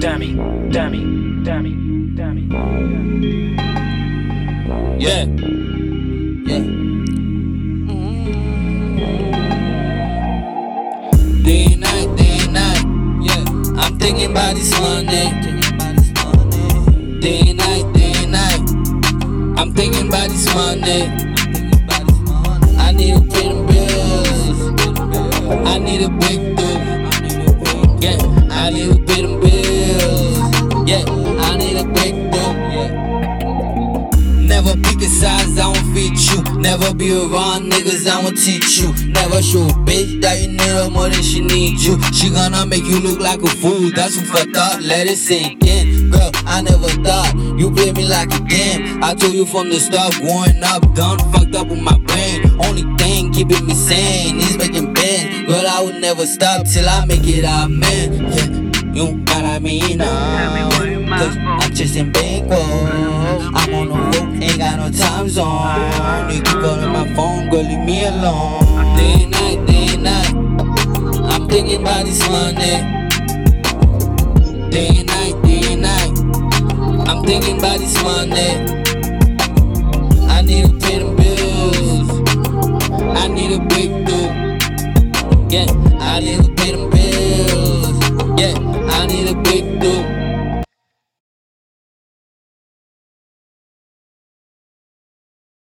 dummy, dummy, dummy, dummy. Yeah. Yeah. Day and night, day and night. Yeah. I'm thinking about this Monday. Day and night, day and night. I'm thinking about this Monday. I need to pay them bills. I need a breakthrough. Yeah, I need to pay them bills. Never pick a size, I don't fit you. Never be around niggas, I won't teach you. Never show a bitch that you need her more than she need you. She gonna make you look like a fool, that's what fucked up. Let it sink in. Girl, I never thought you play me like a game. I told you from the start, growing up, done fucked up with my brain. Only thing keeping me sane is making bands. Girl, I would never stop till I make it out, man. Yeah, you gotta mean uh. now. Cause I'm chasing bankroll. I'm on the road, ain't got no time zone. You keep calling my phone, girl, leave me alone. Day and night, day and night. I'm thinking about this Monday. Day and night, day and night. I'm thinking about this Monday. I need to pay them bills. I need a breakthrough. Yeah, I need to pay them bills. Yeah, I need a